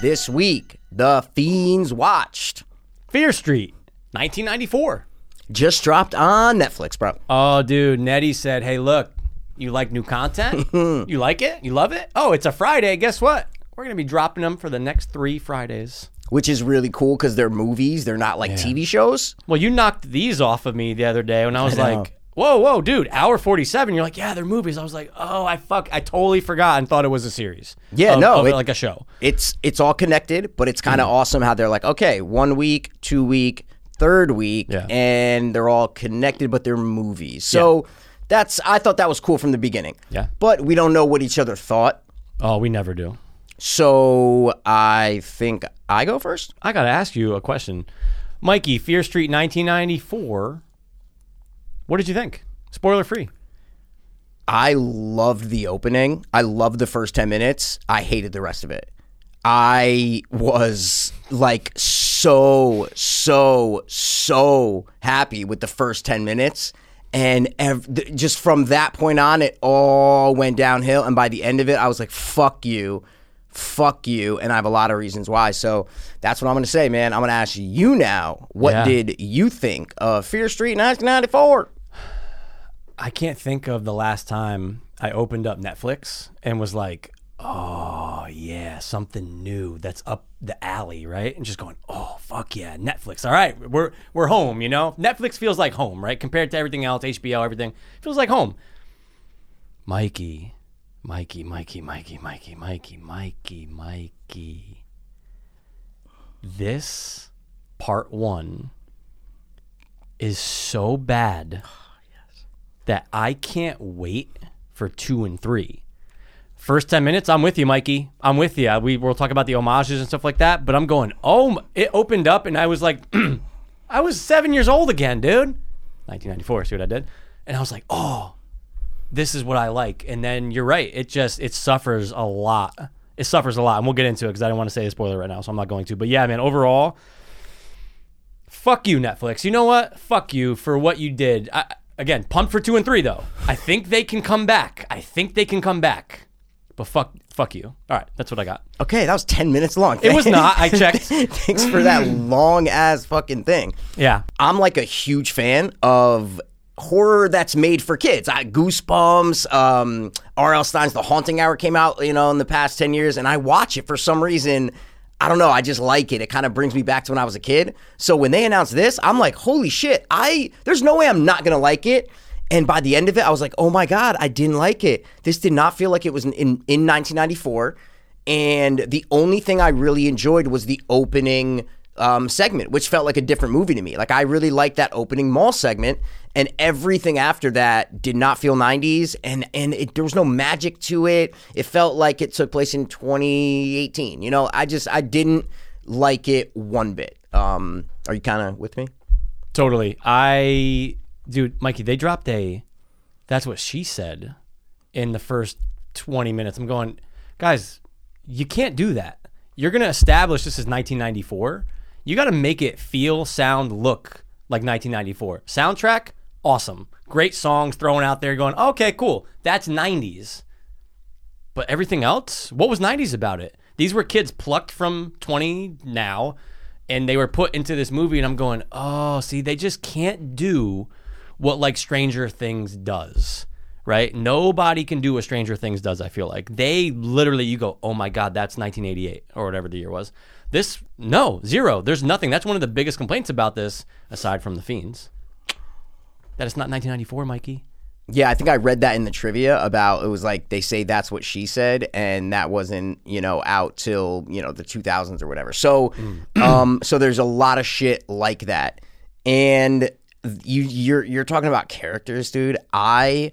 This week, The Fiends watched. Fear Street, 1994. Just dropped on Netflix, bro. Oh, dude, Nettie said, "Hey, look, you like new content? you like it? You love it? Oh, it's a Friday. Guess what? We're gonna be dropping them for the next three Fridays." Which is really cool because they're movies. They're not like TV shows. Well, you knocked these off of me the other day when I was I like, "Whoa, whoa, dude, hour 47." You're like, "Yeah, they're movies." I was like, "Oh, I fuck, I totally forgot and thought it was a series." Yeah, Of- no, of, it- like a show. It's it's all connected, but it's kind of mm-hmm. awesome how they're like, okay, one week, two week, third week, Yeah. and they're all connected, but they're movies. So that's I thought that was cool from the beginning. Yeah. But we don't know what each other thought. Oh, we never do. So I think I go first. I got to ask you a question. Mikey, Fear Street 1994. What did you think? Spoiler free. I loved the opening. I loved the first 10 minutes. I hated the rest of it. I was like so, so, so happy with the first 10 minutes. And ev- th- just from that point on, it all went downhill. And by the end of it, I was like, fuck you. Fuck you. And I have a lot of reasons why. So that's what I'm going to say, man. I'm going to ask you now what Yeah. did you think of Fear Street 1994? I can't think of the last time I opened up Netflix and was like, oh, yeah, something new that's up the alley, right? And just going, oh, fuck yeah, Netflix. All right, we're, we're home, you know? Netflix feels like home, right? Compared to everything else, HBO, everything, feels like home. Mikey, Mikey, Mikey, Mikey, Mikey, Mikey, Mikey, Mikey. This part one is so bad that I can't wait for two and three. First 10 minutes, I'm with you, Mikey. I'm with you. We, we'll talk about the homages and stuff like that, but I'm going, oh, it opened up and I was like, I was seven years old again, dude. 1994, see what I did? And I was like, oh, this is what I like. And then you're right. It just, it suffers a lot. It suffers a lot. And we'll get into it because I don't want to say a spoiler right now, so I'm not going to. But yeah, man, overall, fuck you, Netflix. You know what? Fuck you for what you did. I, again, pumped for two and three though. I think they can come back. I think they can come back. But fuck, fuck you. All right, that's what I got. Okay, that was 10 minutes long. It was not. I checked. Thanks for that long ass fucking thing. Yeah, I'm like a huge fan of horror that's made for kids. I Goosebumps, um, R.L. Stine's The Haunting Hour came out, you know, in the past 10 years, and I watch it for some reason. I don't know. I just like it. It kind of brings me back to when I was a kid. So when they announced this, I'm like, holy shit! I there's no way I'm not gonna like it. And by the end of it, I was like, oh my god, I didn't like it. This did not feel like it was in in, in 1994. And the only thing I really enjoyed was the opening um, segment, which felt like a different movie to me. Like I really liked that opening mall segment, and everything after that did not feel 90s, and and it, there was no magic to it. It felt like it took place in 2018. You know, I just I didn't like it one bit. Um, are you kind of with me? totally. I, dude, Mikey, they dropped a. That's what she said in the first 20 minutes. I'm going, guys, you can't do that. You're going to establish this is 1994. You got to make it feel, sound, look like 1994. Soundtrack, awesome. Great songs thrown out there going, okay, cool. That's 90s. But everything else, what was 90s about it? These were kids plucked from 20 now and they were put into this movie and I'm going, "Oh, see, they just can't do what like Stranger Things does." Right? Nobody can do what Stranger Things does, I feel like. They literally you go, "Oh my god, that's 1988 or whatever the year was." This no, zero. There's nothing. That's one of the biggest complaints about this aside from the Fiends. That it's not 1994, Mikey. Yeah, I think I read that in the trivia about it was like they say that's what she said, and that wasn't you know out till you know the 2000s or whatever. So, um, so there's a lot of shit like that, and you you're you're talking about characters, dude. I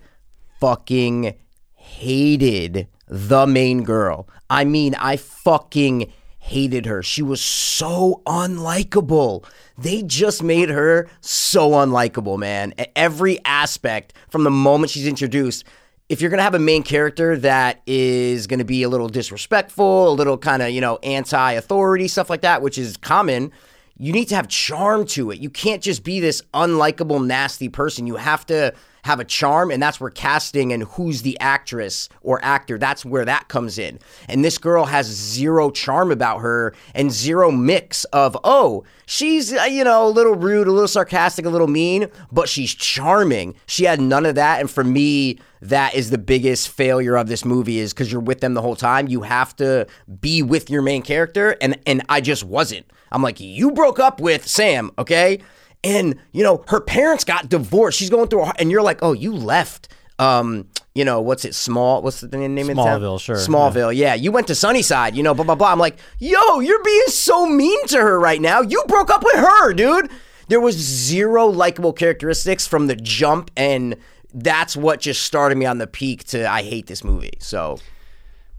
fucking hated the main girl. I mean, I fucking hated her. She was so unlikable. They just made her so unlikable, man. Every aspect from the moment she's introduced. If you're going to have a main character that is going to be a little disrespectful, a little kind of, you know, anti authority, stuff like that, which is common, you need to have charm to it. You can't just be this unlikable, nasty person. You have to have a charm, and that's where casting and who's the actress or actor, that's where that comes in. And this girl has zero charm about her and zero mix of, oh, she's, uh, you know, a little rude, a little sarcastic, a little mean, but she's charming. She had none of that. And for me, that is the biggest failure of this movie is because you're with them the whole time. You have to be with your main character, and and I just wasn't. I'm like, you broke up with Sam, okay? And you know her parents got divorced. She's going through, a, and you're like, oh, you left. Um, you know what's it? Small. What's the name of the town? Smallville, sure, Smallville. Yeah. you went to Sunnyside. You know, blah blah blah. I'm like, yo, you're being so mean to her right now. You broke up with her, dude. There was zero likable characteristics from the jump, and that's what just started me on the peak to I hate this movie. So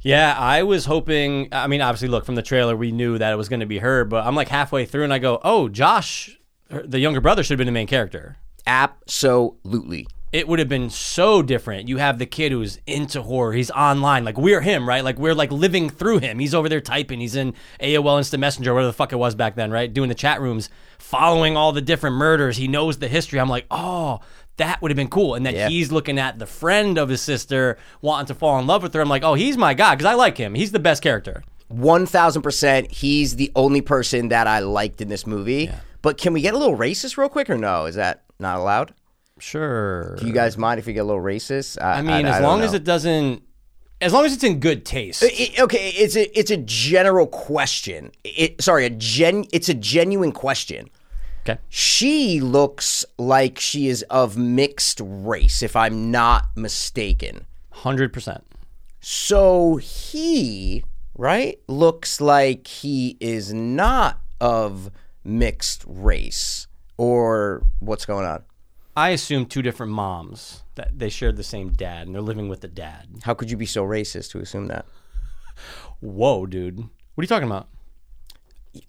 Yeah, I was hoping. I mean, obviously, look from the trailer, we knew that it was going to be her, but I'm like halfway through, and I go, "Oh, Josh, her- the younger brother, should have been the main character." absolutely. It would have been so different. You have the kid who's into horror. He's online, like we're him, right? Like we're like living through him. He's over there typing. He's in AOL Instant Messenger, whatever the fuck it was back then, right? Doing the chat rooms, following all the different murders. He knows the history. I'm like, oh, that would have been cool. And then Yeah. he's looking at the friend of his sister, wanting to fall in love with her. I'm like, oh, he's my guy because I like him. He's the best character. One thousand percent. He's the only person that I liked in this movie. But can we get a little racist real quick, or no? Is that not allowed? Sure. Do you guys mind if we get a little racist? I mean, I as don't long as it doesn't, as long as it's in good taste. It- okay, it's a it's a general question. It sorry, a gen it's a genuine question. okay. She looks like she is of mixed race, if I'm not mistaken. Hundred percent. So he, right, looks like he is not of mixed race. Or what's going on? I assume two different moms that they shared the same dad and they're living with the dad. How could you be so racist to assume that? Whoa, dude. What are you talking about?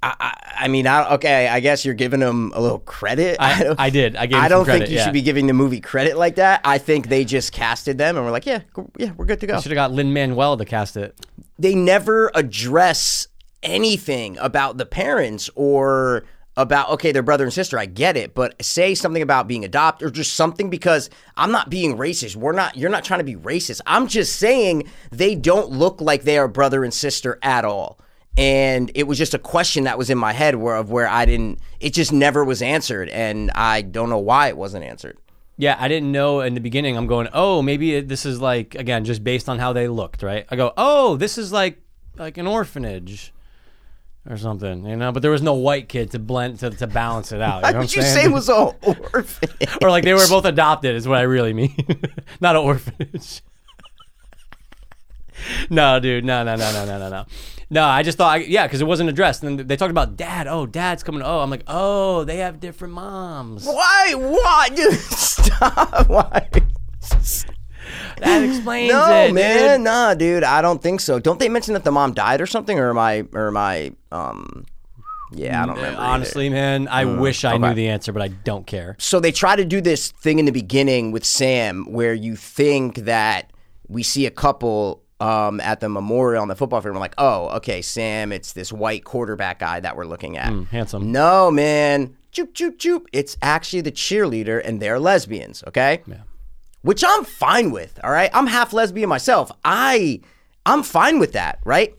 I, I, I mean, I, okay, I guess you're giving them a little credit. I, I did. I gave. I don't credit, think you yeah. should be giving the movie credit like that. I think they just casted them and we're like, yeah, yeah, we're good to go. Should have got Lin Manuel to cast it. They never address anything about the parents or about okay, their brother and sister. I get it, but say something about being adopted or just something because I'm not being racist. We're not. You're not trying to be racist. I'm just saying they don't look like they are brother and sister at all. And it was just a question that was in my head where of where I didn't. It just never was answered, and I don't know why it wasn't answered. Yeah, I didn't know in the beginning. I'm going, oh, maybe this is like again just based on how they looked, right? I go, oh, this is like like an orphanage or something, you know. But there was no white kid to blend to, to balance it out. You know what I'm you saying? say it was a orphan? or like they were both adopted is what I really mean, not an orphanage. no, dude, no, no, no, no, no, no, no. No, I just thought, I, yeah, because it wasn't addressed. And then they talked about dad. Oh, dad's coming. Oh, I'm like, oh, they have different moms. Why? Why, dude? Stop! Why? That explains No, it, No, man, dude. nah, dude. I don't think so. Don't they mention that the mom died or something, or am I, or am I, um, yeah, I don't remember. either. Honestly, man, I wish I okay. knew the answer, but I don't care. so they try to do this thing in the beginning with Sam where you think that we see a couple um, at the memorial on the football field. We're like, oh, okay, Sam, it's this white quarterback guy that we're looking at. handsome. No, man. Joop, joop, joop. It's actually the cheerleader, and they're lesbians, okay? Yeah. Which I'm fine with, all right? I'm half lesbian myself. I I'm fine with that, right?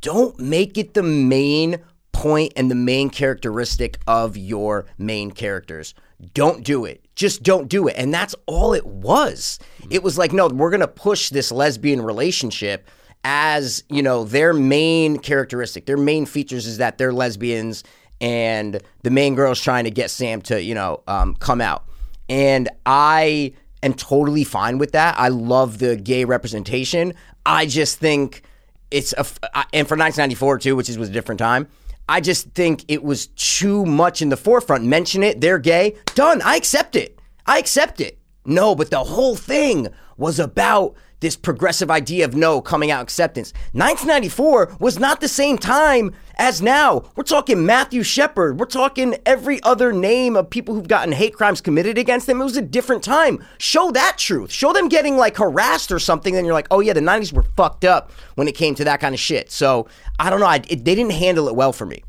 Don't make it the main point and the main characteristic of your main characters. Don't do it. Just don't do it. And that's all it was. It was like, no, we're going to push this lesbian relationship as, you know, their main characteristic. Their main features is that they're lesbians and the main girl's trying to get Sam to, you know, um, come out. And I am totally fine with that. I love the gay representation. I just think it's a, and for 1994 too, which is was a different time. I just think it was too much in the forefront. Mention it, they're gay, done. I accept it. I accept it. No, but the whole thing was about this progressive idea of no coming out acceptance. 1994 was not the same time as now. We're talking Matthew Shepard. We're talking every other name of people who've gotten hate crimes committed against them. It was a different time. Show that truth. Show them getting like harassed or something. Then you're like, oh yeah, the 90s were fucked up when it came to that kind of shit. So I don't know. I, it, they didn't handle it well for me.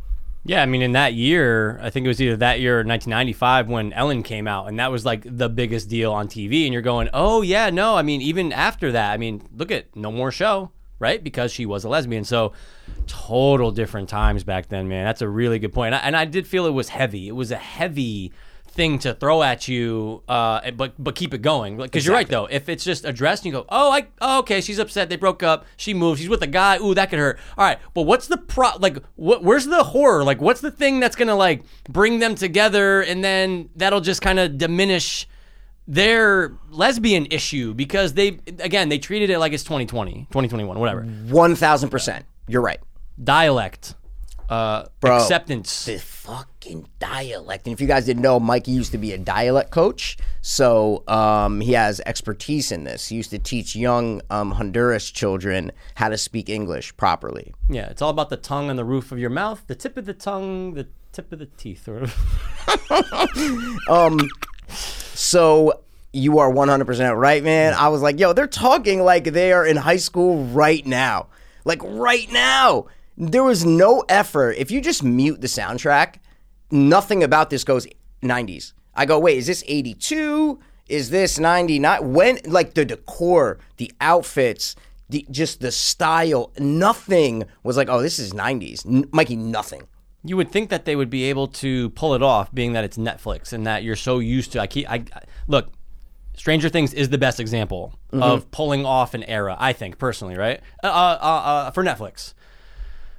Yeah, I mean, in that year, I think it was either that year or 1995 when Ellen came out, and that was like the biggest deal on TV. And you're going, oh, yeah, no. I mean, even after that, I mean, look at No More Show, right? Because she was a lesbian. So, total different times back then, man. That's a really good point. And I, and I did feel it was heavy. It was a heavy thing to throw at you, uh, but but keep it going. Because you're right though. If it's just addressed, and you go, oh, I oh, okay, she's upset. They broke up. She moved. She's with a guy. Ooh, that could hurt. All right, but what's the pro? Like, what? Where's the horror? Like, what's the thing that's gonna like bring them together, and then that'll just kind of diminish their lesbian issue because they again they treated it like it's 2020 2021 whatever 1000%. You're right. dialect uh Bro. acceptance The fucking dialect. And if you guys didn't know, Mikey used to be a dialect coach. So um, he has expertise in this. He used to teach young um, Honduras children how to speak English properly. Yeah, it's all about the tongue on the roof of your mouth, the tip of the tongue, the tip of the teeth. Or So you are 100% right, man. I was like, yo, they're talking like they are in high school right now. Like right now. There was no effort. If you just mute the soundtrack, nothing about this goes 90s. I go, wait, is this 82? Is this 99? When, like the decor, the outfits, the just the style, nothing was like, oh, this is 90s. N- Mikey, nothing. you would think that they would be able to pull it off, being that it's Netflix and that you're so used to. I keep. I, I look. Stranger Things is the best example of pulling off an era. I think personally, right? Uh, uh, uh, uh, for Netflix,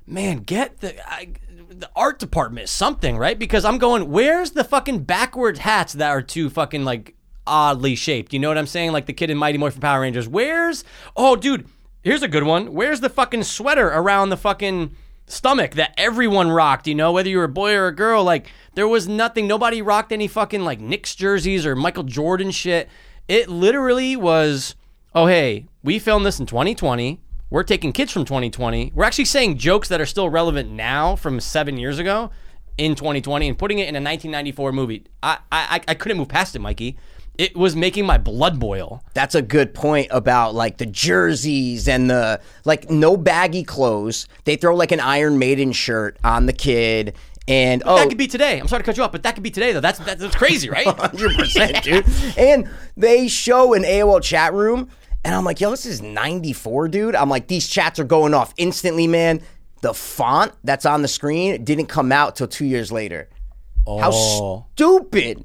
man, get the I, the art department something right because I'm going. Where's the fucking backwards hats that are too fucking like oddly shaped? You know what I'm saying? Like the kid in Mighty Morphin Power Rangers. Where's oh, dude, here's a good one. Where's the fucking sweater around the fucking stomach that everyone rocked? You know, whether you were a boy or a girl. Like there was nothing. Nobody rocked any fucking like Knicks jerseys or Michael Jordan shit. It literally was. Oh hey, we filmed this in 2020. We're taking kids from 2020. We're actually saying jokes that are still relevant now from seven years ago in 2020 and putting it in a 1994 movie. I I, I couldn't move past it, Mikey. It was making my blood boil. That's a good point about like the jerseys and the like no baggy clothes. They throw like an Iron Maiden shirt on the kid and oh That could be today. I'm sorry to cut you off, but that could be today though. That's that's, that's crazy, right? hundred percent, dude. And they show an AOL chat room, and I'm like, yo, this is '94, dude. I'm like, these chats are going off instantly, man. The font that's on the screen didn't come out till two years later. How Oh. stupid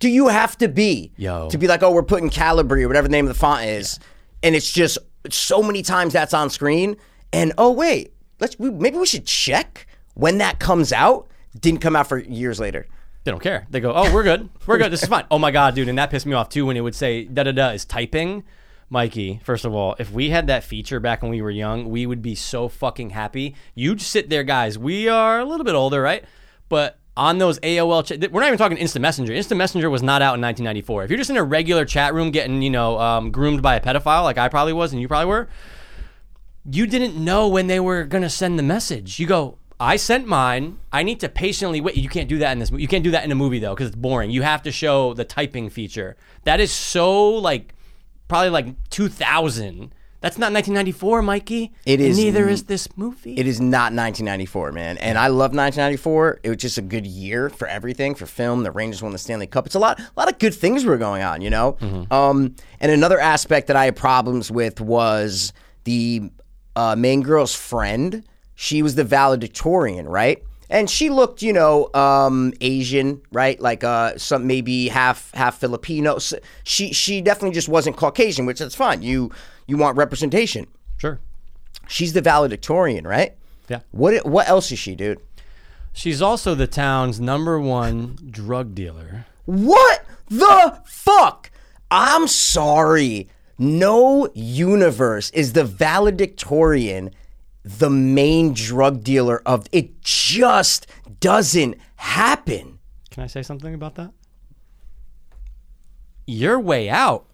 do you have to be Yo. to be like, oh, we're putting Calibri or whatever the name of the font is, and it's just so many times that's on screen, and oh wait, let's we, maybe we should check when that comes out. Didn't come out for years later. They don't care. They go, "Oh, we're good. We're good. This is fine." Oh my god, dude, and that pissed me off too when it would say da da da is typing. Mikey, first of all, if we had that feature back when we were young, we would be so fucking happy. You'd sit there, guys. We are a little bit older, right? But on those AOL, ch- we're not even talking Instant Messenger. Instant Messenger was not out in 1994. If you're just in a regular chat room getting, you know, um, groomed by a pedophile, like I probably was, and you probably were, you didn't know when they were gonna send the message. You go, I sent mine. I need to patiently wait. You can't do that in this. You can't do that in a movie though, because it's boring. You have to show the typing feature. That is so like, probably like 2000. That's not 1994, Mikey. It is Neither is this movie. It is not 1994, man. And I love 1994. It was just a good year for everything, for film. The Rangers won the Stanley Cup. It's a lot, a lot of good things were going on, you know. Um, and another aspect that I had problems with was the uh, main girl's friend. She was the valedictorian, right? And she looked, you know, um, Asian, right? Like uh, some maybe half half Filipino. She she definitely just wasn't Caucasian, which that's fine. You you want representation. sure. She's the valedictorian, right? Yeah. What what else is she, dude? She's also the town's number one drug dealer. What the fuck? I'm sorry. No universe is the valedictorian the main drug dealer of it just doesn't happen. Can I say something about that? Your way out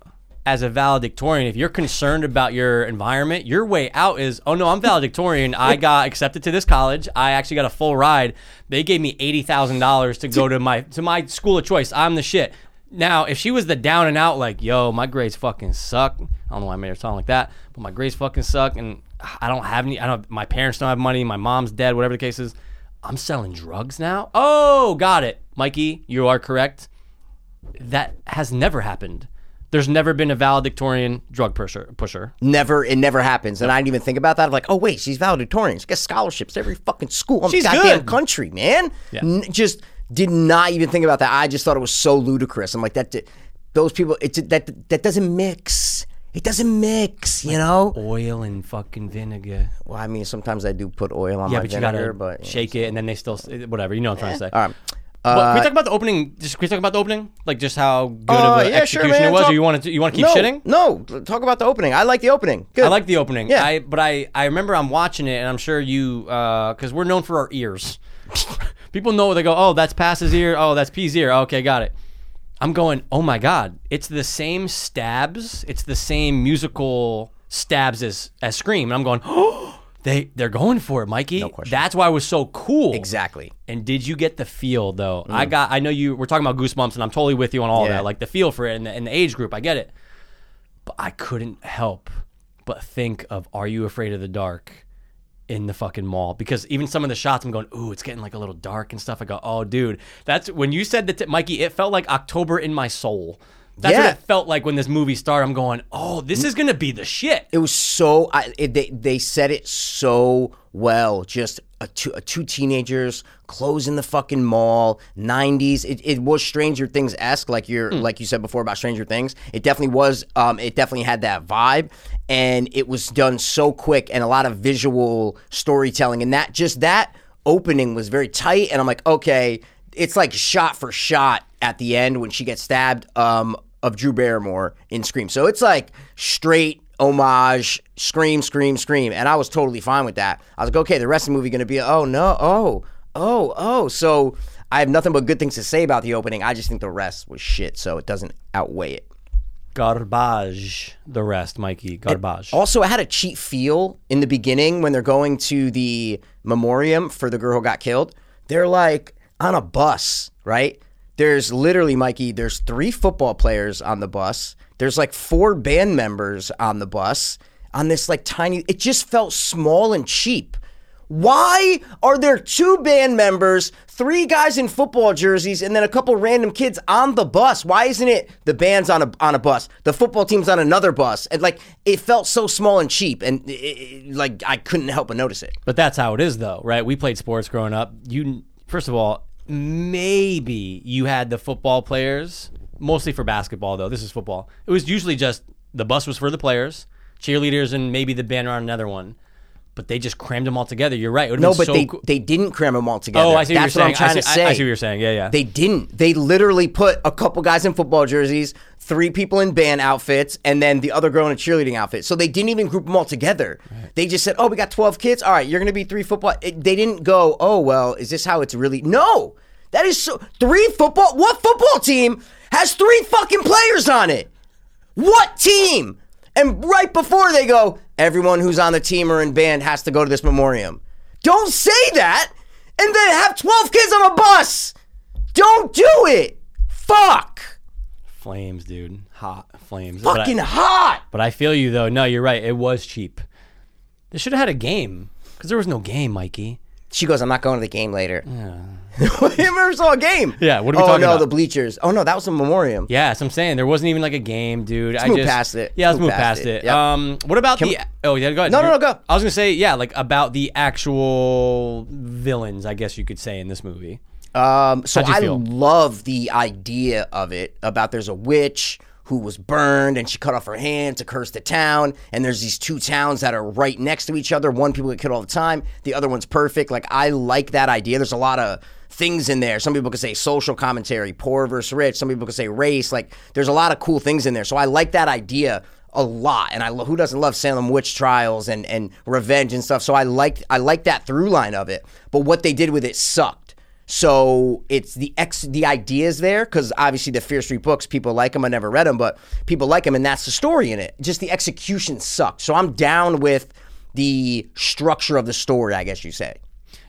as a valedictorian, if you're concerned about your environment, your way out is, oh no, I'm valedictorian. I got accepted to this college. I actually got a full ride. They gave me eighty thousand dollars to go to my to my school of choice. I'm the shit. Now, if she was the down and out, like, yo, my grades fucking suck. I don't know why I made her sound like that, but my grades fucking suck, and I don't have any. I don't. My parents don't have money. My mom's dead. Whatever the case is, I'm selling drugs now. Oh, got it, Mikey. You are correct. That has never happened. There's never been a valedictorian drug pusher. Pusher. Never, it never happens. And I didn't even think about that. I'm like, oh wait, she's valedictorian. She gets scholarships every fucking school in She's the goddamn good. country, man. N- just did not even think about that. I just thought it was so ludicrous. I'm like, that, those people, it that that doesn't mix. It doesn't mix, you know. Oil and fucking vinegar. Well, I mean, sometimes I do put oil on Yeah, my but you vinegar, gotta but yeah. shake it, and then they still whatever. You know what I'm trying to say. All right. Uh, can we talk about the opening? Just can we talk about the opening? Like just how good Uh, of an yeah, execution man. it was, Talk- or you want to you want to keep no, shitting? No, talk about the opening. I like the opening. Good. I like the opening. Yeah. I but I I remember I'm watching it, and I'm sure you because we're known for our ears. People know they go, oh, that's Pass's ear. Oh, that's P's ear. Oh, okay, got it. I'm going, oh my god, it's the same stabs. It's the same musical stabs as as Scream. And I'm going, oh, they they're going for it, Mikey. No question. That's why it was so cool. exactly. And did you get the feel though? I mm. got. I know you. We're talking about goosebumps, and I'm totally with you on all Yeah. that. Like the feel for it and the, and the age group. I get it. But I couldn't help but think of "Are You Afraid of the Dark" in the fucking mall because even some of the shots, I'm going, "Ooh, it's getting like a little dark and stuff." I go, "Oh, dude, that's when you said that, Mikey. It felt like October in my soul." That's what it felt like when this movie started. I'm going, "Oh, this is gonna be the shit." It was so. I, it, they they said it so well. Just a two, a two teenagers closing the fucking mall. Nineties. It, it was Stranger Things esque, like you're like you said before about Stranger Things. It definitely was. Um, it definitely had that vibe, and it was done so quick and a lot of visual storytelling. And that just that opening was very tight. And I'm like, okay, it's like shot for shot at the end when she gets stabbed. Um, of Drew Barrymore in Scream. So it's like straight homage, scream, scream, scream. And I was totally fine with that. I was like, okay, the rest of the movie going to be, oh, no, oh, oh, oh. So I have nothing but good things to say about the opening. I just think the rest was shit. So it doesn't outweigh it. Garbage. The rest, Mikey. Garbage. Also, I had a cheap feel in the beginning when they're going to the memoriam for the girl who got killed. They're like on a bus, right? There's literally, Mikey, there's three football players on the bus. There's like four band members on the bus on this like tiny, it just felt small and cheap. Why are there two band members, three guys in football jerseys, and then a couple random kids on the bus? Why isn't it the band's on a on a bus, the football team's on another bus, and like it felt so small and cheap, and it, it- like I couldn't help but notice it. But that's how it is, though, right? We played sports growing up. You, first of all, maybe you had the football players, mostly for basketball, though. This is football. It was usually just the bus was for the players, cheerleaders, and maybe the band on another one. But they just crammed them all together. You're right. It No, but so they cool. they didn't cram them all together. Oh, I see what That's you're what I'm saying. I trying see- to say. I- I see what you're saying. Yeah, yeah. They didn't. They literally put a couple guys in football jerseys, three people in band outfits, and then the other girl in a cheerleading outfit. So they didn't even group them all together. They just said, "Oh, we got 12 kids. All right, you're going to be three football." It, they didn't go, "Oh, well, is this how it's really?" No. That is so three football. What football team has three fucking players on it? What team? And right before they go, everyone who's on the team or in band has to go to this memoriam. Don't say that and then have 12 kids on a bus. Don't do it. Fuck. flames, dude. Hot flames. But I- Fucking hot. But I feel you though. No, you're right. It was cheap. They should have had a game because there was no game, Mikey. She goes, I'm not going to the game later. Yeah. I never saw a game. Yeah, what are we oh, talking no, about? the bleachers. Oh, no, that was a memoriam. Yeah, that's what I'm saying. There wasn't even like a game, dude. I move just, past it. Yeah, let's Move move past past it. it. Yep. Um, what about the? oh yeah, go ahead. No, no, no, go. I was gonna say yeah, like about the actual villains, I guess you could say in this movie. Um, so I feel? love the idea of it about there's a witch who was burned and she cut off her hand to curse the town. And there's these two towns that are right next to each other. One people get killed all the time. The other one's perfect. Like I like that idea. There's a lot of things in there. Some people could say social commentary, poor versus rich. Some people could say race. Like there's a lot of cool things in there. So I like that idea a lot. And I who doesn't love Salem witch trials and and revenge and stuff. So I like I like that through line of it. But what they did with it sucked. So it's the ex the ideas there because obviously the Fear Street books people like them. I never read them, but people like them, and that's the story in it. Just the execution sucked. So I'm down with the structure of the story. I guess you say.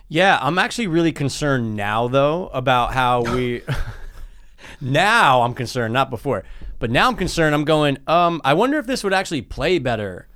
Yeah, I'm actually really concerned now though about how we. now I'm concerned, not before, but now I'm concerned. I'm going. Um, I wonder if this would actually play better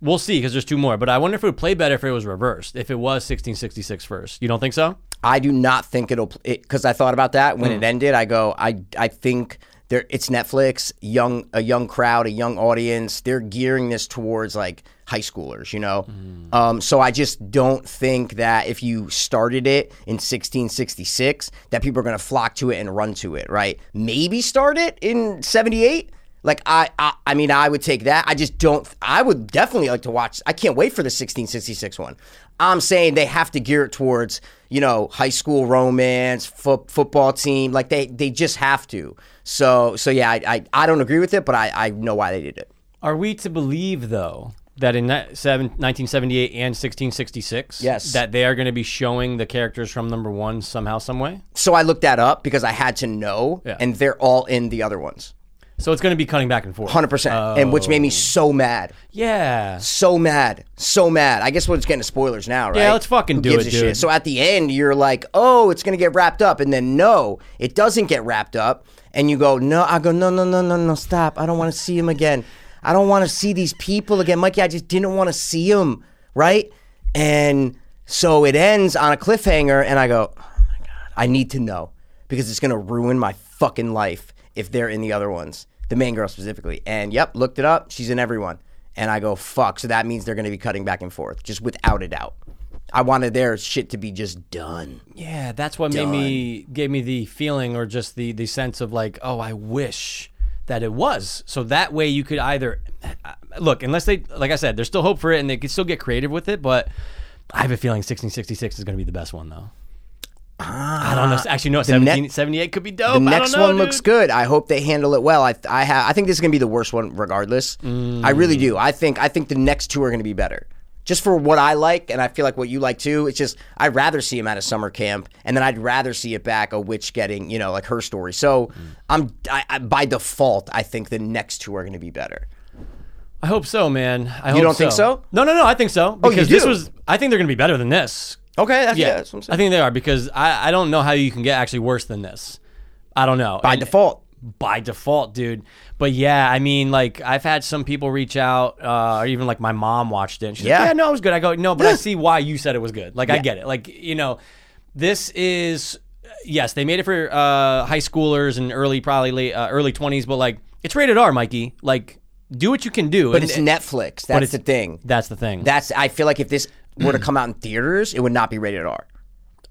We'll see because there's two more. But I wonder if it would play better if it was reversed. If it was 1666 first. You don't think so? I do not think it'll because I thought about that when it ended. I go, I I think there it's Netflix, young a young crowd, a young audience. They're gearing this towards like high schoolers, you know. Um, so I just don't think that if you started it in 1666, that people are going to flock to it and run to it, right? Maybe start it in 78. Like I, I, I mean, I would take that. I just don't. I would definitely like to watch. I can't wait for the 1666 one. I'm saying they have to gear it towards you know high school romance, fo- football team. Like they, they just have to. So, so yeah, I, I, I don't agree with it, but I, I know why they did it. Are we to believe though that in that seven, 1978 and 1666, Yes. that they are going to be showing the characters from number one somehow, some way? So I looked that up because I had to know, Yeah. and they're all in the other ones, So it's going to be cutting back and forth. hundred percent, and which made me oh. so mad. Yeah. so mad, so mad. I guess we're just getting to spoilers now, right? Yeah, let's fucking Who do gives it, a shit? So at the end, you're like, oh, it's gonna get wrapped up, and then no, it doesn't get wrapped up, and you go, no, I go, no, no, no, no, no, stop. I don't want to see him again. I don't want to see these people again, Mikey. I just didn't want to see him, right? And so it ends on a cliffhanger, and I go, oh my god, I need to know because it's gonna ruin my fucking life if they're in the other ones, the main girl specifically. And yep, looked it up. She's in everyone. And I go, fuck. So that means they're gonna be cutting back and forth, just without a doubt. I wanted their shit to be just done. Yeah, that's what made me gave me the feeling or just the the sense of like, oh, I wish that it was. So that way you could either uh, look, unless they like I said, there's still hope for it and they could still get creative with it, but I have a feeling 1666 is going to be the best one though. Ah, I don't know. Actually, no. 1778 could be dope. The I next don't know, one looks good. I hope they handle it well. I I have I think this is gonna be the worst one regardless. I really mm. do. I think I think the next two are gonna be better. Just for what I like, and I feel like what you like too. It's just I'd rather see him at a summer camp, and then I'd rather see it back a witch getting you know like her story. So mm. I'm I, I, by default I think the next two are gonna be better. I hope so, man. I hope don't think so? No, no, no. I think so Oh, you because this was. I think they're going to be better than this. Okay, that's, yeah, Yeah, that's what I'm saying. I think they are because I, I don't know how you can get actually worse than this. I don't know. by And- default. by default, dude. But yeah, I mean, like I've had some people reach out, uh, or even like my mom watched it. And she's Yeah. like, "Yeah, no, it was good." I go, "No, but I see why you said it was good. Like I get it. Like you know, this is yes, they made it for uh, high schoolers and early, probably late, uh, early twenties, but like it's rated R, Mikey. Like do what you can do. But And- it's Netflix. That's it's- the thing. That's the thing. That's I feel like if this were to hmm. come out in theaters, it would not be rated R.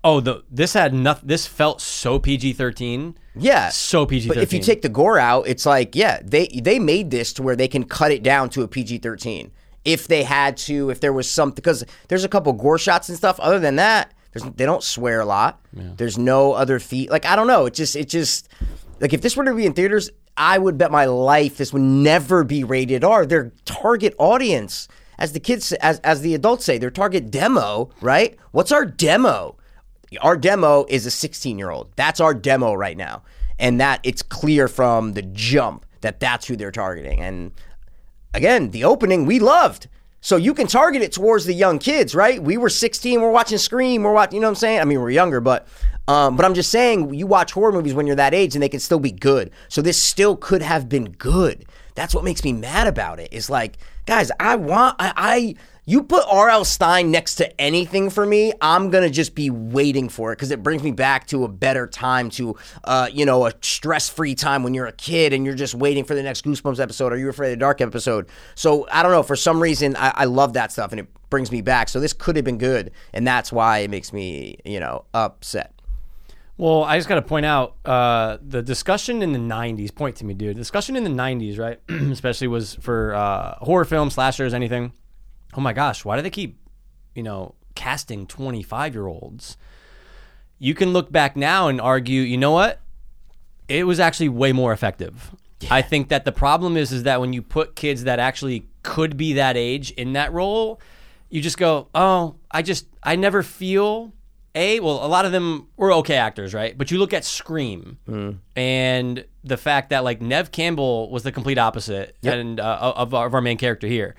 oh, the this had nothing. This felt so PG thirteen. Yeah, So PG But if you take the gore out, it's like yeah, they they made this to where they can cut it down to a PG thirteen if they had to. If there was something because there's a couple gore shots and stuff. Other than that, there's they don't swear a lot. There's no other feet. Like I don't know. It just it just like if this were to be in theaters, I would bet my life this would never be rated R. Their target audience. As the kids, as as the adults say, their target demo, right? What's our demo? our demo is a 16 year old that's our demo right now. And that it's clear from the jump that that's who they're targeting. And again the opening we loved. So you can target it towards the young kids right? We were 16 we're watching scream we're watching you know what i'm saying? I mean we're younger but um, but i'm just saying you watch horror movies when you're that age and they can still be good. So this still could have been good that's what makes me mad about it is like guys i want i, I you put R.L. Stine next to anything for me, I'm gonna just be waiting for it because it brings me back to a better time, to uh, you know, a stress-free time when you're a kid and you're just waiting for the next Goosebumps episode or you're afraid of the dark episode. So I don't know, for some reason, I, I love that stuff and it brings me back. So this could have been good, and that's why it makes me, you know, upset. Well, I just got to point out uh, the discussion in the '90s. Point to me, dude. The discussion in the '90s, right? Especially was for uh, horror films, slashers, anything. Oh my gosh, why do they keep, you know, casting 25 year olds? You can look back now and argue, you know what? It was actually way more effective. I think that the problem is is that when you put kids that actually could be that age in that role, you just go, "Oh, I just I never feel a well, a lot of them were okay actors, right? But you look at Scream and the fact that like Neve Campbell was the complete opposite and uh, of, of our main character here.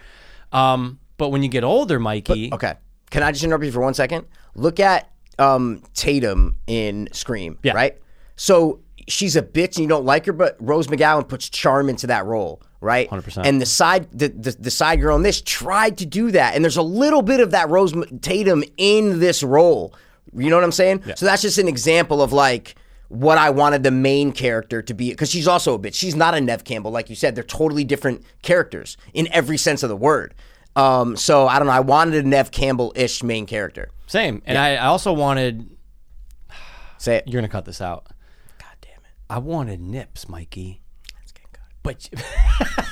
Um, but when you get older, Mikey, Okay, can I just interrupt you for one second? Look at um, Tatum in Scream, Yeah. right? So she's a bitch and you don't like her, but Rose McGowan puts charm into that role, right? 100%. And the side the, the the side girl in this tried to do that, and there's a little bit of that Rose Tatum in this role. You know what I'm saying? So that's just an example of like what I wanted the main character to be because she's also a bitch. She's not a Neve Campbell, like you said. They're totally different characters in every sense of the word. Um, so I don't know. I wanted a Neve Campbell ish main character. Same. And I, I also wanted. Say it. You're gonna cut this out. God damn it. I wanted nips, Mikey. That's getting cut. But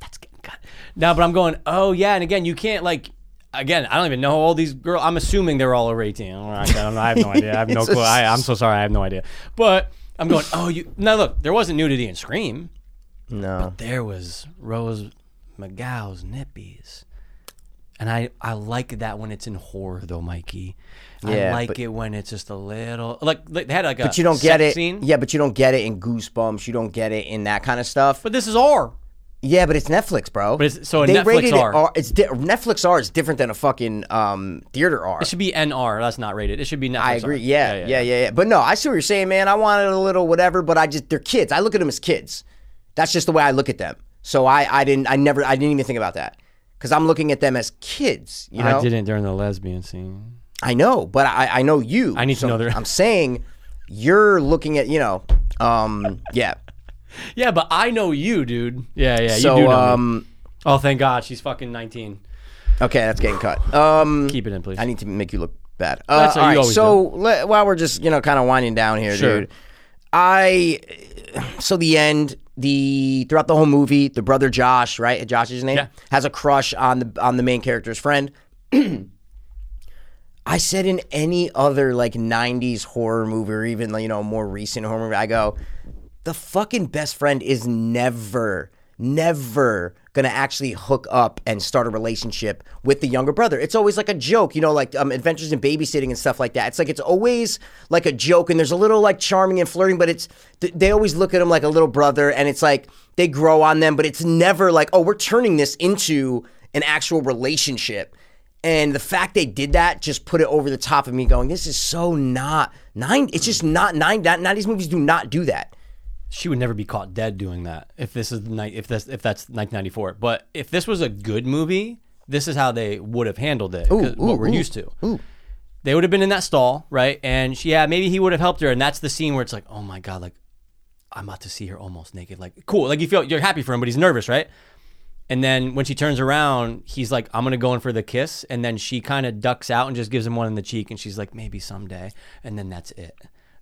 that's getting cut. No, but I'm going. Oh yeah, and again, you can't like. Again, I don't even know all these girls. I'm assuming they're all over 18. I don't know. I have no idea. I have no clue. I, I'm so sorry. I have no idea. But I'm going. Oh, you. Now look, there wasn't nudity in Scream. No. There was Rose McGow's nippies. And I, I like that when it's in horror though, Mikey. Yeah, I like but- it when it's just a little like, like they had like a But you don't get it. scene. Yeah, but you don't get it in Goosebumps. You don't get it in that kind of stuff. But this is R. Yeah, but it's Netflix, bro. But it's- so a they Netflix rated R. It R. It's di- Netflix R is different than a fucking um, theater R. It should be NR. That's not rated. It should be Netflix. I R. agree. Yeah yeah, yeah, yeah, But no, I see what you're saying, man. I wanted a little whatever, but I just they're kids. I look at them as kids. That's just the way I look at them. So I, I didn't, I never, I didn't even think about that because I'm looking at them as kids. You know, I didn't during the lesbian scene. I know, but I, I know you. I need to know their- I'm saying you're looking at, you know, um, yeah. Yeah, but I know you, dude. Yeah, yeah. so you do know me. um, Oh, thank God, she's fucking 19. okay, that's getting cut. Um, Keep it in, please. I need to make you look bad. Uh, That's all right, so le- while we're just you know kind of winding down here, Sure. dude. I so the end, the throughout the whole movie, the brother Josh, right? Josh's name, Yeah. has a crush on the on the main character's friend. I said in any other like '90s horror movie or even you know more recent horror movie, I go, the fucking best friend is never, never gonna actually hook up and start a relationship with the younger brother. It's always like a joke, you know, like um, Adventures in Babysitting and stuff like that. It's like it's always like a joke, and there's a little like charming and flirting, but it's th- they always look at him like a little brother, and it's like they grow on them, but it's never like, oh, we're turning this into an actual relationship. And the fact they did that just put it over the top of me going, this is so not nine. It's just not nine. 90s movies do not do that. She would never be caught dead doing that if this is the night if this if that's 1994 but if this was a good movie this is how they would have handled it 'cause what we're used to. they would have been in that stall right? And she, yeah maybe he would have helped her. And that's the scene where it's like oh my god like i'm about to see her almost naked. Like cool. Like you feel you're happy for him but he's nervous right? And then when she turns around he's like i'm gonna go in for the kiss. And then she kind of ducks out and just gives him one in the cheek. And she's like maybe someday. And then that's it.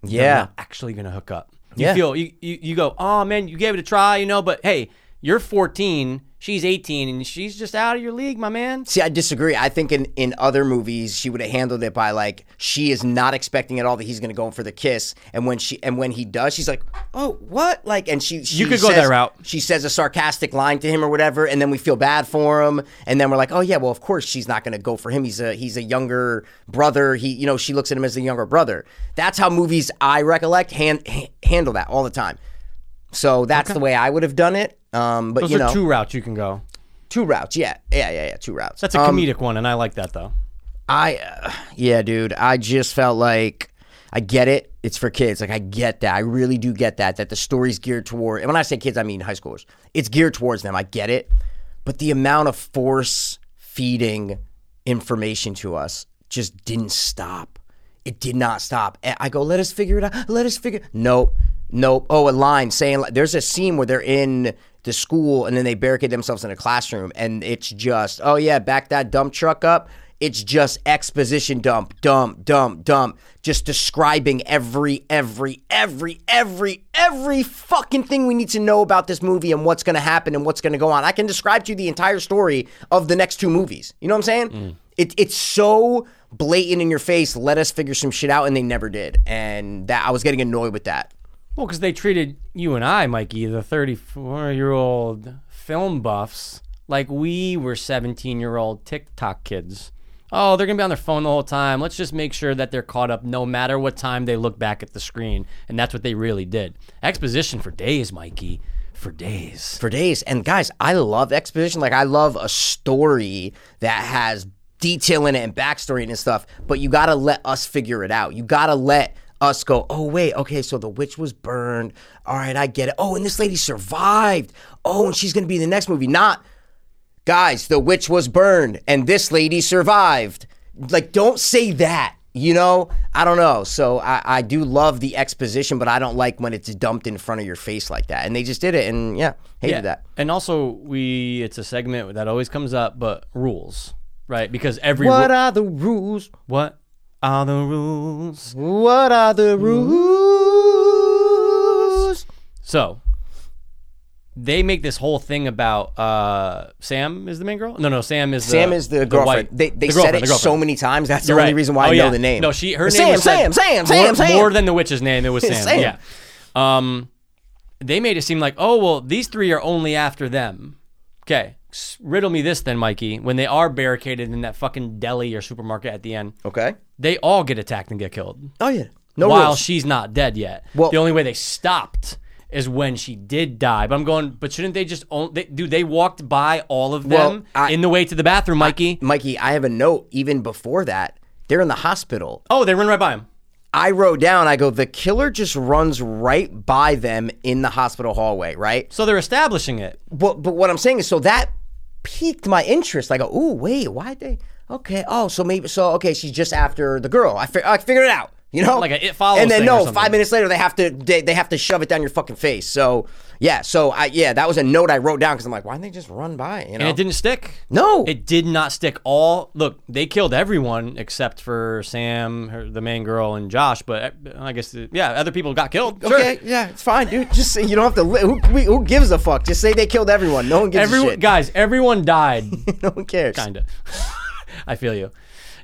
They're Yeah. not actually gonna hook up you Yeah. feel you, you you go, oh man, you gave it a try, you know, but hey, you're 14, she's 18, and she's just out of your league, my man. See, I disagree. I think in, in other movies she would have handled it by like she is not expecting at all that he's going to go in for the kiss, and when she and when he does, she's like, "Oh, what?" Like, and she, she You could go says- that route. She says a sarcastic line to him or whatever, and then we feel bad for him, and then we're like, "Oh yeah, well of course she's not going to go for him. He's a he's a younger brother. He you know she looks at him as a younger brother. That's how movies I recollect hand, ha- handle that all the time. So that's the way I would have done it. Um, but Those you are know, two routes you can go. two routes. Yeah, yeah, yeah, yeah. Two routes. That's a Um, comedic one, and I like that though. I, uh, yeah, dude. I just felt like I get it. It's for kids. Like I get that. I really do get that. That the story's geared toward. And when I say kids, I mean high schoolers. It's geared towards them. I get it. But the amount of force feeding information to us just didn't stop. It did not stop. And I go, let us figure it out. Let us figure. Nope, nope. Oh, a line saying there's a scene where they're in the school and then they barricade themselves in a classroom and it's just, oh yeah, back that dump truck up. It's just exposition dump, dump, dump, dump, just describing every, every, every, every, every fucking thing we need to know about this movie and what's going to happen and what's going to go on. I can describe to you the entire story of the next two movies. You know what I'm saying? Mm. It, it's so blatant in your face. Let us figure some shit out, and they never did. And that I was getting annoyed with that. Well, because they treated you and I, Mikey, the 34 year old film buffs, like we were 17 year old TikTok kids. Oh, they're going to be on their phone the whole time. Let's just make sure that they're caught up no matter what time they look back at the screen. And that's what they really did. Exposition for days, Mikey. For days. for days. And guys, I love exposition. Like I love a story that has detail in it and backstory and stuff. But you got to let us figure it out. You got to let us go, oh wait, okay, so the witch was burned. All right, I get it. Oh, and this lady survived. Oh, and she's gonna be in the next movie. Not guys, the witch was burned and this lady survived. Like, don't say that. You know, I don't know. So I, I do love the exposition, but I don't like when it's dumped in front of your face like that. And they just did it, and yeah, hated that. And also, we it's a segment that always comes up, but rules, right? Because every What ru- are the rules? what are the rules? What are the rules? So they make this whole thing about uh, Sam is the main girl. No, no, Sam is Sam the, is the girlfriend. white- they they the said it the so many times. That's the You're only right. reason why Oh, I know yeah. the name. No, she her Sam, name was Sam, said Sam, more, Sam, Sam. more than the witch's name. It was Sam. Sam. Yeah. Um, they made it seem like oh well, these three are only after them. Okay, riddle me this then, Mikey. When they are barricaded in that fucking deli or supermarket at the end, Okay. They all get attacked and get killed. Oh yeah. No while rules. she's not dead yet. Well- the only way they stopped is when she did die. But I'm going, but shouldn't they just own? They, dude, they walked by all of Well, them I- in the way to the bathroom, Mikey. Mikey, I have a note even before that. They're in the hospital. oh, they run right by him. I wrote down, I go, the killer just runs right by them in the hospital hallway, right? So they're establishing it. But but what I'm saying is, so that piqued my interest. I go, ooh, wait, why did they? Okay, oh, so maybe so. Okay, she's just after the girl. I, fi- I figured it out. You know, Like a It Follows And then no, five minutes later they have to they, they have to shove it down your fucking face. So yeah, so I yeah, that was a note I wrote down because I'm like, why didn't they just run by? You know, And it didn't stick. no, It did not stick. All look, they killed everyone except for Sam, her, the main girl, and Josh. But uh, I guess yeah, other people got killed. Sure. Okay, yeah, it's fine, dude. Just say you don't have to. Li- who, we- who gives a fuck? Just say they killed everyone. No one gives a Everyone, shit. guys, everyone died. no one cares. Kinda. I feel you.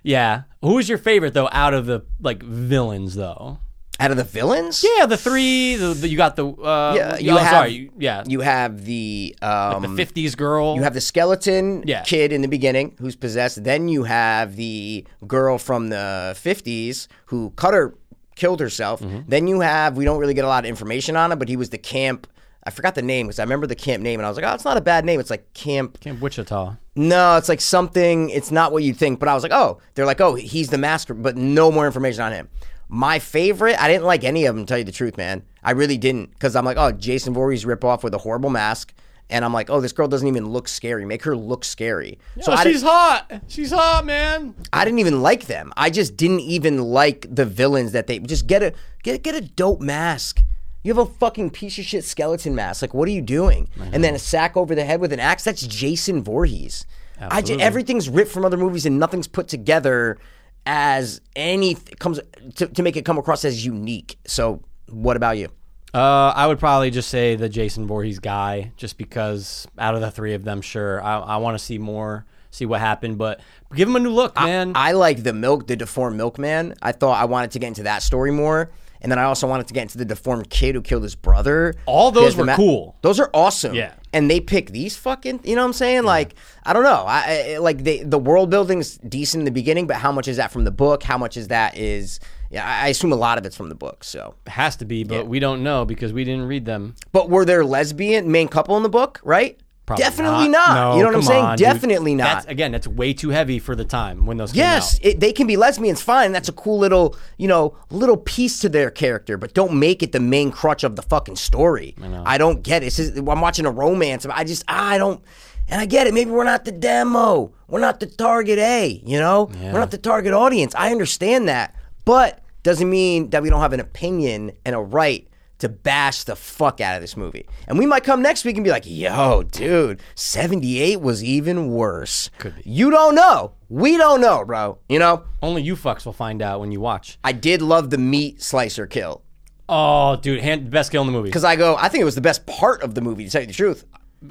Yeah. Who is your favorite though? Out of the like villains though. Out of the villains, Yeah, the three. The, the, you got the. Uh, Yeah, you oh, have- sorry. you- Yeah. you have the um, the fifties girl. You have the skeleton Yeah. kid in the beginning who's possessed. Then you have the girl from the 50s who cut her, killed herself. Mm-hmm. Then you have, we don't really get a lot of information on him, but he was the camp. I forgot the name because I remember the camp name and I was like, oh, it's not a bad name. It's like Camp. Camp Wichita. No, it's like something, it's not what you think. But I was like, oh, they're like, oh, he's the master, but no more information on him. My favorite, I didn't like any of them, to tell you the truth, man. I really didn't because I'm like, oh, Jason Voorhees ripoff with a horrible mask. And I'm like, oh, this girl doesn't even look scary. Make her look scary. So oh, I, she's didn't, hot. She's hot, man. I didn't even like them. I just didn't even like the villains that they just get a get get a dope mask. You have a fucking piece of shit skeleton mask. Like, what are you doing? And then a sack over the head with an axe. That's Jason Voorhees. I everything's ripped from other movies and nothing's put together as any comes to, to make it come across as unique. So, what about you? Uh, I would probably just say the Jason Voorhees guy, just because out of the three of them, sure, I, I want to see more, see what happened, but give him a new look, man. I like the milk, the deformed milkman. I thought I wanted to get into that story more. And then I also wanted to get into the deformed kid who killed his brother. All those were cool. Those are awesome. Yeah. And they pick these fucking, you know what I'm saying? Like, I don't know. I, I like they, the world building's decent in the beginning, but how much is that from the book? How much is that is yeah, I I assume a lot of it's from the book. So, it Has to be, but we don't know because we didn't read them. but were there lesbian main couple in the book? Right? Probably Definitely not. No, you know what I'm saying? on, dude. Definitely not. That's, again, that's way too heavy for the time when those Yes, it, they can be lesbians, fine. That's a cool little, you know, little piece to their character, but don't make it the main crutch of the fucking story. I, don't get it. Just- I'm watching a romance. I just, I don't, and I get it. Maybe we're not the demo. We're not the target A, you know? We're not the target audience. I understand that, but doesn't mean that we don't have an opinion and a right to bash the fuck out of this movie. And we might come next week and be like, yo, dude, 78 was even worse. Could be. You don't know. We don't know, bro. You know? Only you fucks will find out when you watch. I did love the meat slicer kill. Oh, dude, hand, best kill in the movie. Because I go, I think it was the best part of the movie, to tell you the truth.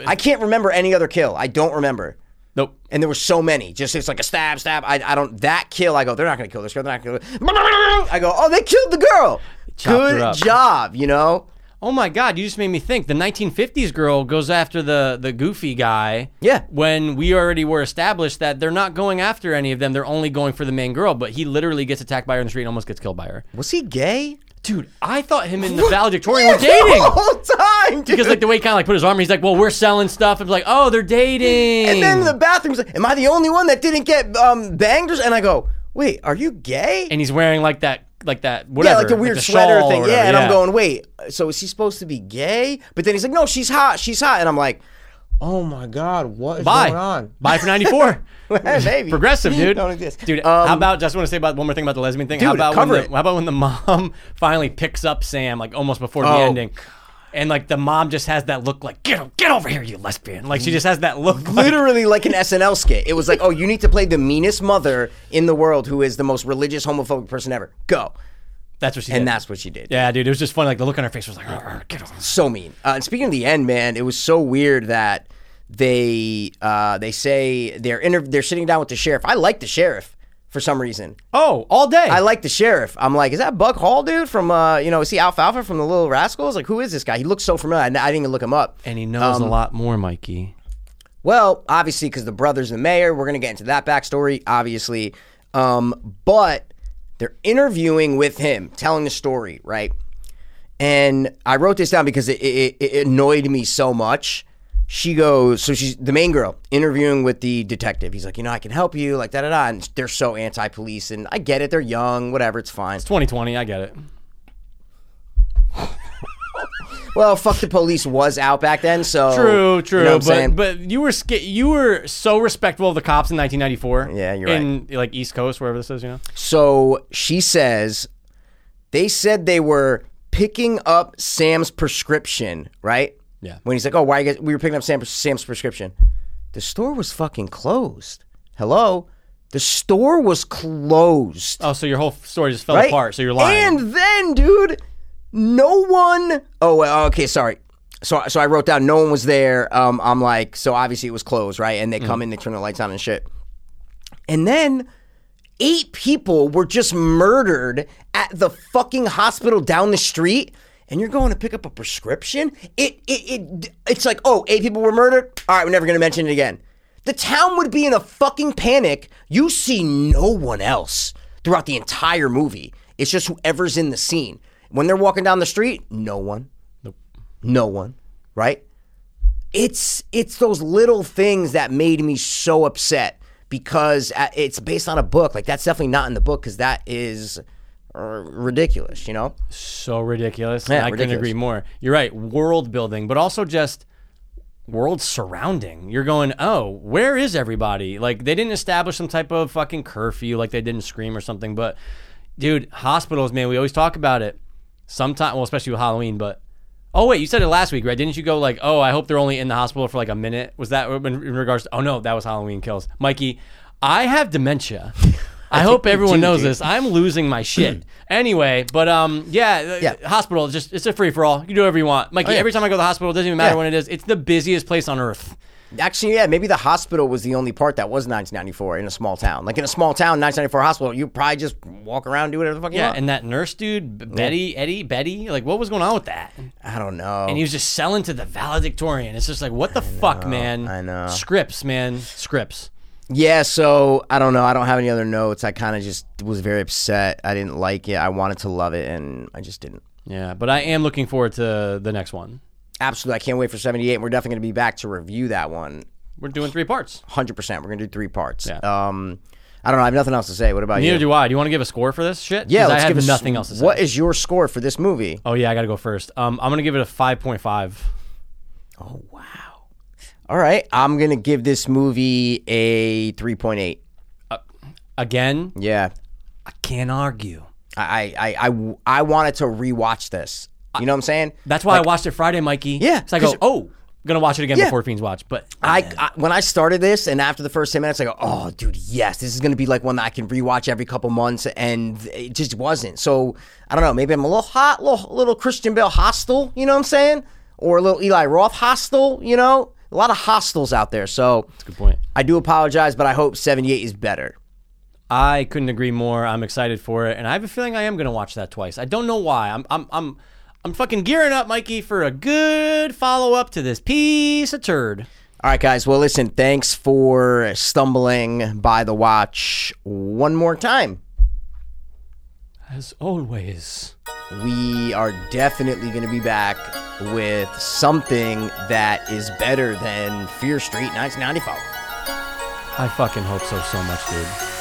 I can't remember any other kill. I don't remember. Nope. And there were so many. Just it's like a stab, stab. I, I don't that kill. I go, they're not gonna kill this girl. They're not gonna. Kill. I go, oh, they killed the girl. Good job. You know. Oh my God! You just made me think. The 1950s girl goes after the the goofy guy. Yeah. When we already were established that they're not going after any of them, they're only going for the main girl. But he literally gets attacked by her in the street and almost gets killed by her. Was he gay? Dude, I thought him and the valedictorian were dating. the whole time. Dude. Because like the way he kind of like put his arm, he's like, "Well, we're selling stuff." And like, "Oh, they're dating." And then the bathroom, he's like, "Am I the only one that didn't get um, banged?" And I go, "Wait, are you gay?" and he's wearing like that like that whatever, yeah, like the weird the sweater thing. whatever, Yeah, and I'm going, wait, so is he supposed to be gay? But then he's like, no, she's hot, she's hot, and I'm like, oh my god, what is Bye. going on? Bye for 94. Maybe Progressive, dude. Don't exist. Dude, Um, how about just want to say about one more thing about the lesbian thing? how Dude, about when the, it. how about when the mom finally picks up Sam like almost before the Oh, ending? And like the mom just has that look like get get over here you lesbian like she just has that look literally like an SNL skit. It was like, oh, you need to play the meanest mother in the world, who is the most religious homophobic person ever. Go, that's what she and did. And that's what she did. yeah dude it was just funny like the look on her face was like "Arr, arr, get over so mean. Uh, and speaking of the end, man, it was so weird that they uh, they say they're inter- they're sitting down with the sheriff. I like the sheriff for some reason. oh all day I like the sheriff. I'm like, is that Buck Hall, dude? From uh, you know, is he Alfalfa from the Little Rascals? Like, who is this guy? He looks so familiar. I, I didn't even look him up. and he knows Um, a lot more Mikey Well, obviously, because the brother's the mayor. We're gonna get into that backstory, obviously. Um, but they're interviewing with him, telling the story, right? And I wrote this down because it, it, it annoyed me so much. She goes, so she's the main girl interviewing with the detective. He's like, you know, I can help you, like da da da. And they're so anti-police, and I get it. They're young, whatever. It's fine. It's 2020 I get it Well, fuck the police was out back then, so True, true. You know but saying? but you were sca- you were so respectful of the cops in 1994. Yeah, you're in, like East Coast, wherever this is, you know. So she says they said they were picking up Sam's prescription, right? Yeah. When he's like, "Oh, why you guys, we were picking up Sam, Sam's prescription?" The store was fucking closed. Hello, the store was closed. Oh, so your whole story just fell right? apart. So you're lying. And then, dude, no one. Oh, okay, sorry. So, so I wrote down no one was there. Um, I'm like, so obviously it was closed, right? And they Mm. come in, they turn the lights on and shit. And then eight people were just murdered at the fucking hospital down the street. And you're going to pick up a prescription? It, it, it, it's like, oh, eight people were murdered. All right, we're never going to mention it again. The town would be in a fucking panic. You see no one else throughout the entire movie. It's just whoever's in the scene. When they're walking down the street, no one. Nope. No one. Right? It's it's those little things that made me so upset because uh, it's based on a book. Like that's definitely not in the book because that is ridiculous. You know? so ridiculous. Yeah, I couldn't agree more. You're right. World building, but also just world surrounding. You're going, oh, where is everybody? Like they didn't establish some type of fucking curfew, like they didn't scream or something. But dude, hospitals, man, we always talk about it. Sometimes, well, especially with Halloween, but. Oh wait, you said it last week, right? Didn't you go like, "Oh, I hope they're only in the hospital for like a minute"? Was that in, in regards to? Oh no, that was Halloween Kills, Mikey. I have dementia. I hope everyone do, knows dude. this. I'm losing my shit. anyway, but um, yeah, Yeah. yeah. hospital. Just it's a free for all. You can do whatever you want, Mikey. yeah. Every time I go to the hospital, it doesn't even matter Yeah. when it is. It's the busiest place on earth. Actually, yeah, maybe the hospital was the only part that was 1994 in a small town. Like in a small town, 1994 hospital, you probably just walk around, do whatever the fuck you Yeah, and that nurse dude, Betty, Eddie, Betty, like what was going on with that? I don't know. And he was just selling to the valedictorian. It's just like, what the fuck, man? I know. Scripts, man, scripts. Yeah, so I don't know. I don't have any other notes. I kind of just was very upset. I didn't like it. I wanted to love it, and I just didn't. Yeah, but I am looking forward to the next one. Absolutely, I can't wait for 78. And we're definitely going to be back to review that one. We're doing three parts. 100%. We're going to do three parts. Yeah. Um, I don't know. I have nothing else to say. What about Neither you? Neither do I. Do you want to give a score for this shit? Yeah, let's I have nothing else to say. What is your score for this movie? Oh yeah, I got to go first. Um, I'm gonna give it a 5.5. Oh, wow. All right. I'm going to give this movie a 3.8. Uh, again, Yeah. I can't argue. I, I, I, I wanted to rewatch this. You know what I'm saying? That's why I watched it Friday, Mikey. Yeah, So I go, oh, gonna watch it again Yeah. before Fiends watch. But I, I when I started this and after the first 10 minutes I go, "Oh, dude, yes, this is going to be like one that I can rewatch every couple months and it just wasn't." So, I don't know, maybe I'm a little hot, little little Christian Bale hostile, you know what I'm saying? Or a little Eli Roth hostile, you know? A lot of hostiles out there. So, that's a good point. I do apologize, but I hope 78 is better. I couldn't agree more. I'm excited for it, and I have a feeling I am gonna watch that twice. I don't know why. I'm I'm I'm I'm fucking gearing up, Mikey, for a good follow up to this piece of turd. All right, guys. Well, listen, thanks for stumbling by the watch one more time. As always. we are definitely going to be back with something that is better than Fear Street 1995. I fucking hope so so much, dude.